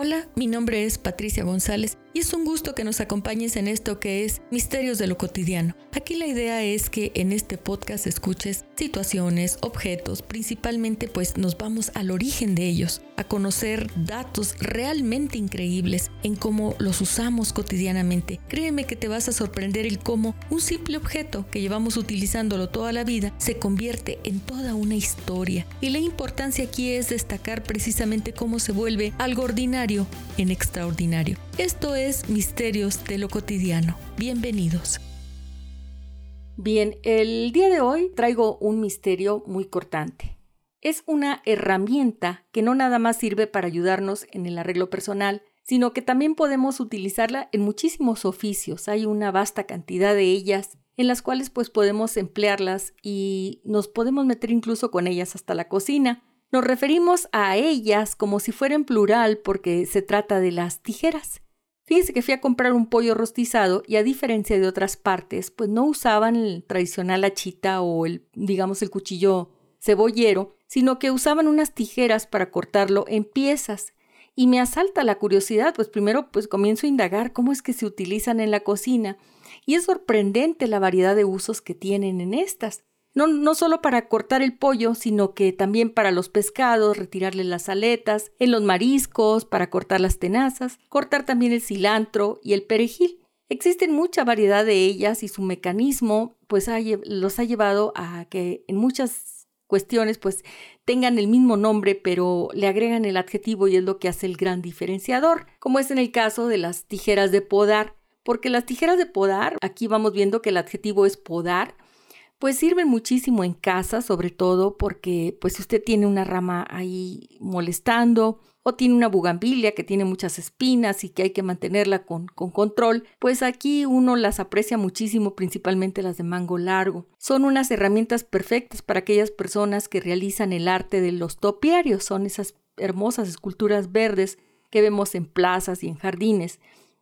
Hola, mi nombre es Patricia González es un gusto que nos acompañes en esto que es Misterios de lo Cotidiano. Aquí la idea es que en este podcast escuches situaciones, objetos, principalmente pues nos vamos al origen de ellos, a conocer datos realmente increíbles en cómo los usamos cotidianamente. Créeme que te vas a sorprender el cómo un simple objeto que llevamos utilizándolo toda la vida se convierte en toda una historia. Y la importancia aquí es destacar precisamente cómo se vuelve algo ordinario en extraordinario. Esto es Misterios de lo Cotidiano. Bienvenidos. Bien, el día de hoy traigo un misterio muy cortante. Es una herramienta que no nada más sirve para ayudarnos en el arreglo personal, sino que también podemos utilizarla en muchísimos oficios. Hay una vasta cantidad de ellas en las cuales pues podemos emplearlas y nos podemos meter incluso con ellas hasta la cocina. Nos referimos a ellas como si fuera en plural porque se trata de las tijeras. Fíjense que fui a comprar un pollo rostizado y a diferencia de otras partes, pues no usaban el tradicional hachita o el, digamos, el cuchillo cebollero, sino que usaban unas tijeras para cortarlo en piezas. Y me asalta la curiosidad, pues primero pues comienzo a indagar cómo es que se utilizan en la cocina y es sorprendente la variedad de usos que tienen en estas no, no solo para cortar el pollo, sino que también para los pescados, retirarle las aletas, en los mariscos, para cortar las tenazas, cortar también el cilantro y el perejil. Existen mucha variedad de ellas y su mecanismo pues los ha llevado a que en muchas cuestiones pues tengan el mismo nombre pero le agregan el adjetivo y es lo que hace el gran diferenciador, como es en el caso de las tijeras de podar, porque las tijeras de podar, aquí vamos viendo que el adjetivo es podar, pues sirven muchísimo en casa, sobre todo porque pues si usted tiene una rama ahí molestando o tiene una bugambilia que tiene muchas espinas y que hay que mantenerla con, con control, pues aquí uno las aprecia muchísimo, principalmente las de mango largo. Son unas herramientas perfectas para aquellas personas que realizan el arte de los topiarios, son esas hermosas esculturas verdes que vemos en plazas y en jardines,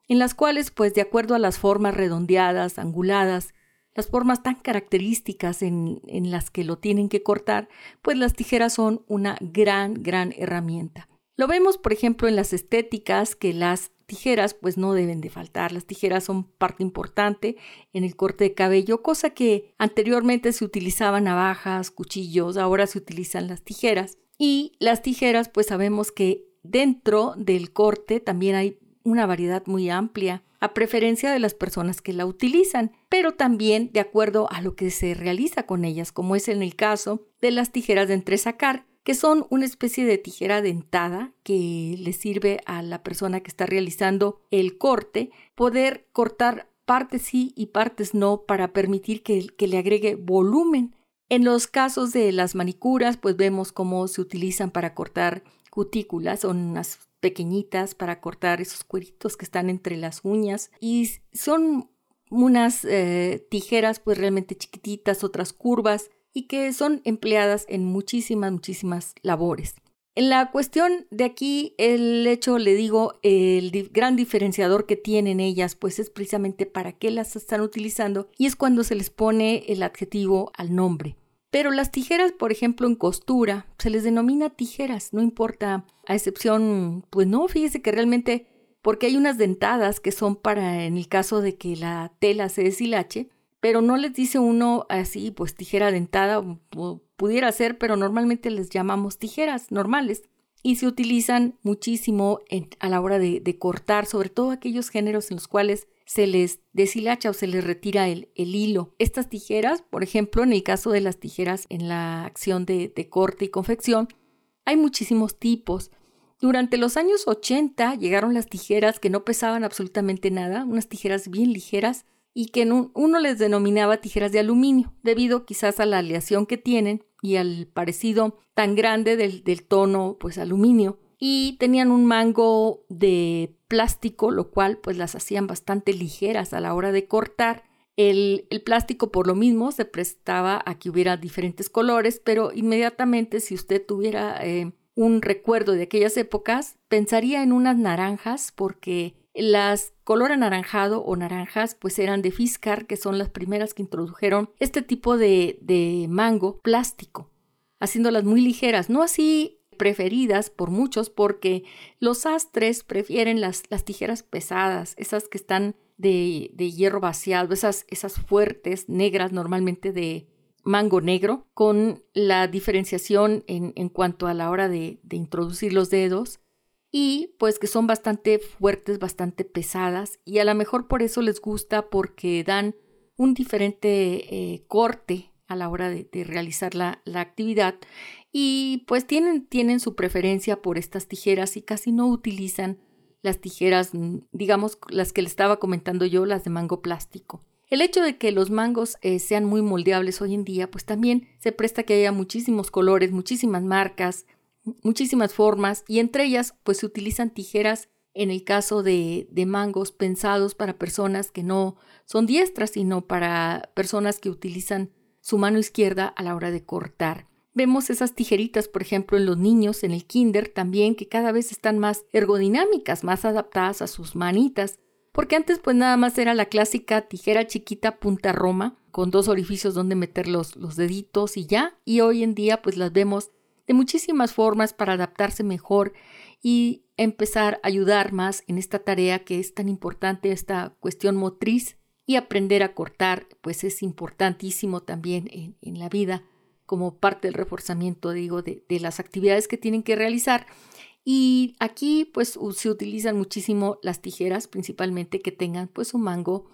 en las cuales, pues de acuerdo a las formas redondeadas, anguladas, las formas tan características en, en, las que lo tienen que cortar, pues las tijeras son una gran, gran herramienta. Lo vemos, por ejemplo, en las estéticas, que las tijeras pues no deben de faltar. Las tijeras son parte importante en el corte de cabello, cosa que anteriormente se utilizaban navajas, cuchillos, ahora se utilizan las tijeras. Y las tijeras pues sabemos que dentro del corte también hay una variedad muy amplia a preferencia de las personas que la utilizan, pero también de acuerdo a lo que se realiza con ellas, como es en el caso de las tijeras de entresacar, que son una especie de tijera dentada que le sirve a la persona que está realizando el corte poder cortar partes sí y partes no para permitir que, le agregue volumen. En los casos de las manicuras, pues vemos cómo se utilizan para cortar cutículas, son unas pequeñitas para cortar esos cueritos que están entre las uñas y son unas eh, tijeras pues realmente chiquititas, otras curvas y que son empleadas en muchísimas, muchísimas labores. En la cuestión de aquí, el hecho, le digo, el gran diferenciador que tienen ellas, pues es precisamente para qué las están utilizando y es cuando se les pone el adjetivo al nombre. Pero las tijeras, por ejemplo, en costura, se les denomina tijeras, no importa, a excepción, pues no, fíjese que realmente, porque hay unas dentadas que son para, en el caso de que la tela se deshilache, pero no les dice uno así, pues tijera dentada, pudiera ser, pero normalmente les llamamos tijeras normales y se utilizan muchísimo a la hora de, cortar, sobre todo aquellos géneros en los cuales se les deshilacha o se les retira el, hilo. Estas tijeras, por ejemplo, en el caso de las tijeras en la acción de, de corte y confección, hay muchísimos tipos. Durante los años 80 llegaron las tijeras que no pesaban absolutamente nada, unas tijeras bien ligeras y que uno les denominaba tijeras de aluminio, debido quizás a la aleación que tienen y al parecido tan grande del, tono pues aluminio y tenían un mango de plástico lo cual pues las hacían bastante ligeras a la hora de cortar. El, plástico por lo mismo se prestaba a que hubiera diferentes colores pero inmediatamente si usted tuviera eh, un recuerdo de aquellas épocas pensaría en unas naranjas porque las color anaranjado o naranjas pues eran de Fiscar, que son las primeras que introdujeron este tipo de, de mango plástico, haciéndolas muy ligeras, no así preferidas por muchos porque los sastres prefieren las, las tijeras pesadas, esas que están de, de hierro vaciado, esas, esas fuertes, negras, normalmente de mango negro, con la diferenciación en, en cuanto a la hora de, de introducir los dedos y pues que son bastante fuertes, bastante pesadas y a lo mejor por eso les gusta porque dan un diferente eh, corte a la hora de, realizar la, la, actividad y pues tienen, tienen su preferencia por estas tijeras y casi no utilizan las tijeras, mm, digamos, las que le estaba comentando yo, las de mango plástico. El hecho de que los mangos eh, sean muy moldeables hoy en día, pues también se presta que haya muchísimos colores, muchísimas marcas, muchísimas formas y entre ellas pues se utilizan tijeras en el caso de, de, mangos pensados para personas que no son diestras, sino para personas que utilizan su mano izquierda a la hora de cortar. Vemos esas tijeritas, por ejemplo, en los niños, en el kinder también, que cada vez están más ergodinámicas, más adaptadas a sus manitas, porque antes pues nada más era la clásica tijera chiquita punta roma, con dos orificios donde meter los, los deditos y ya, y hoy en día pues las vemos de muchísimas formas para adaptarse mejor y empezar a ayudar más en esta tarea que es tan importante, esta cuestión motriz y aprender a cortar, pues es importantísimo también en, la vida como parte del reforzamiento, digo, de, de, las actividades que tienen que realizar. Y aquí pues se utilizan muchísimo las tijeras, principalmente que tengan pues un mango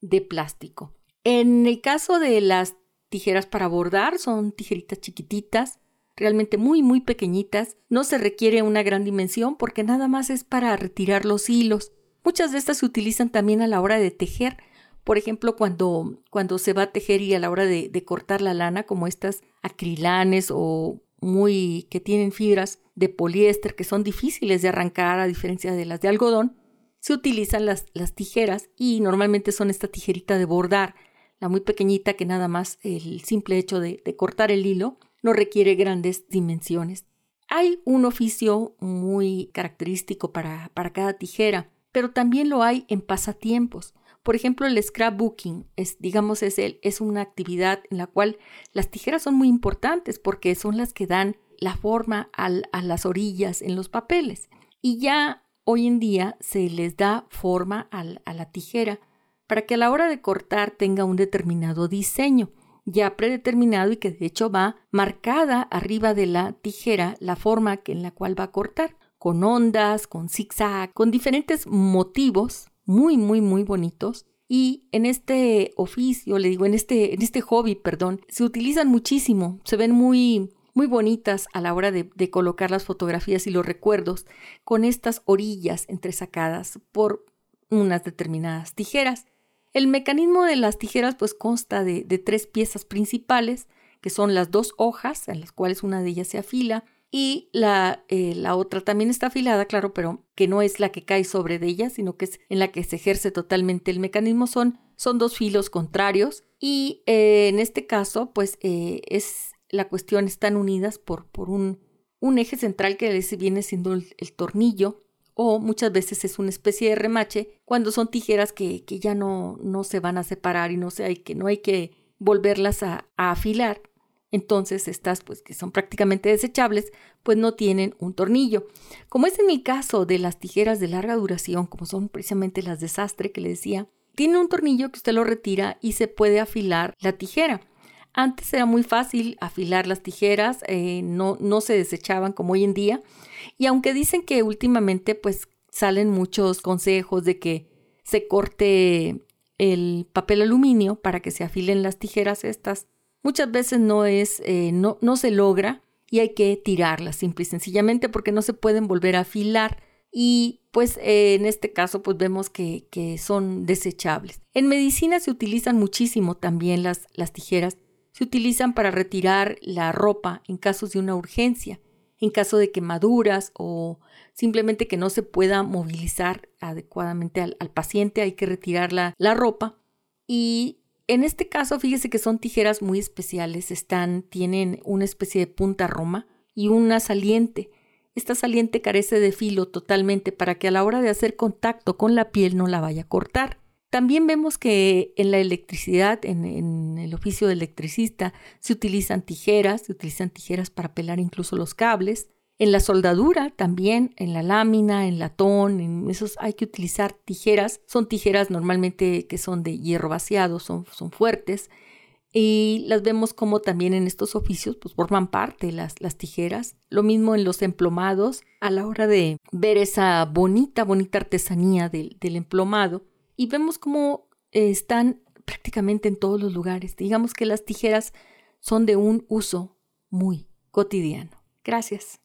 de plástico. En el caso de las tijeras para bordar, son tijeritas chiquititas, realmente muy muy pequeñitas, no se requiere una gran dimensión porque nada más es para retirar los hilos. Muchas de estas se utilizan también a la hora de tejer, por ejemplo, cuando, cuando se va a tejer y a la hora de, cortar la lana, como estas acrilanes o muy que tienen fibras de poliéster que son difíciles de arrancar a diferencia de las de algodón, se utilizan las, las tijeras y normalmente son esta tijerita de bordar, la muy pequeñita que nada más el simple hecho de, de cortar el hilo no requiere grandes dimensiones. Hay un oficio muy característico para, para cada tijera, pero también lo hay en pasatiempos. Por ejemplo, el scrapbooking es, digamos, es, el, es una actividad en la cual las tijeras son muy importantes porque son las que dan la forma a las orillas en los papeles. Y ya hoy en día se les da forma a la tijera para que a la hora de cortar tenga un determinado diseño ya predeterminado y que de hecho va marcada arriba de la tijera la forma en la cual va a cortar, con ondas, con zigzag, con diferentes motivos muy, muy, muy bonitos. Y en este oficio, le digo, en este, en este hobby, perdón, se utilizan muchísimo, se ven muy, muy bonitas a la hora de, de colocar las fotografías y los recuerdos con estas orillas entresacadas por unas determinadas tijeras. El mecanismo de las tijeras pues consta de, tres piezas principales, que son las dos hojas, en las cuales una de ellas se afila, y la, eh, la, otra también está afilada, claro, pero que no es la que cae sobre de ella, sino que es en la que se ejerce totalmente el mecanismo. Son, son dos filos contrarios y eh, en este caso, pues eh, es la cuestión están unidas por, por un, un eje central que viene siendo el tornillo o muchas veces es una especie de remache cuando son tijeras que, que ya no, no, se van a separar y no, se hay que, no hay que volverlas a, afilar. Entonces estas, pues que son prácticamente desechables, pues no tienen un tornillo. Como es en el caso de las tijeras de larga duración, como son precisamente las desastre que le decía, tiene un tornillo que usted lo retira y se puede afilar la tijera. Antes era muy fácil afilar las tijeras, eh, no, no se desechaban como hoy en día. Y aunque dicen que últimamente pues salen muchos consejos de que se corte el papel aluminio para que se afilen las tijeras estas, muchas veces no es, eh, no, no se logra y hay que tirarlas simple y sencillamente porque no se pueden volver a afilar y pues eh, en este caso pues vemos que, que, son desechables. En medicina se utilizan muchísimo también las, las tijeras, se utilizan para retirar la ropa en casos de una urgencia en caso de quemaduras o simplemente que no se pueda movilizar adecuadamente al, paciente, hay que retirar la, la, ropa. Y en este caso, fíjese que son tijeras muy especiales, están, tienen una especie de punta roma y una saliente. Esta saliente carece de filo totalmente para que a la hora de hacer contacto con la piel no la vaya a cortar. También vemos que en la electricidad, en, el oficio de electricista, se utilizan tijeras, se utilizan tijeras para pelar incluso los cables. En la soldadura también, en la lámina, en latón, en esos hay que utilizar tijeras. Son tijeras normalmente que son de hierro vaciado, son, son fuertes. Y las vemos como también en estos oficios, pues forman parte las, las tijeras. Lo mismo en los emplomados, a la hora de ver esa bonita, bonita artesanía del, del emplomado. Y vemos cómo están prácticamente en todos los lugares. Digamos que las tijeras son de un uso muy cotidiano. Gracias.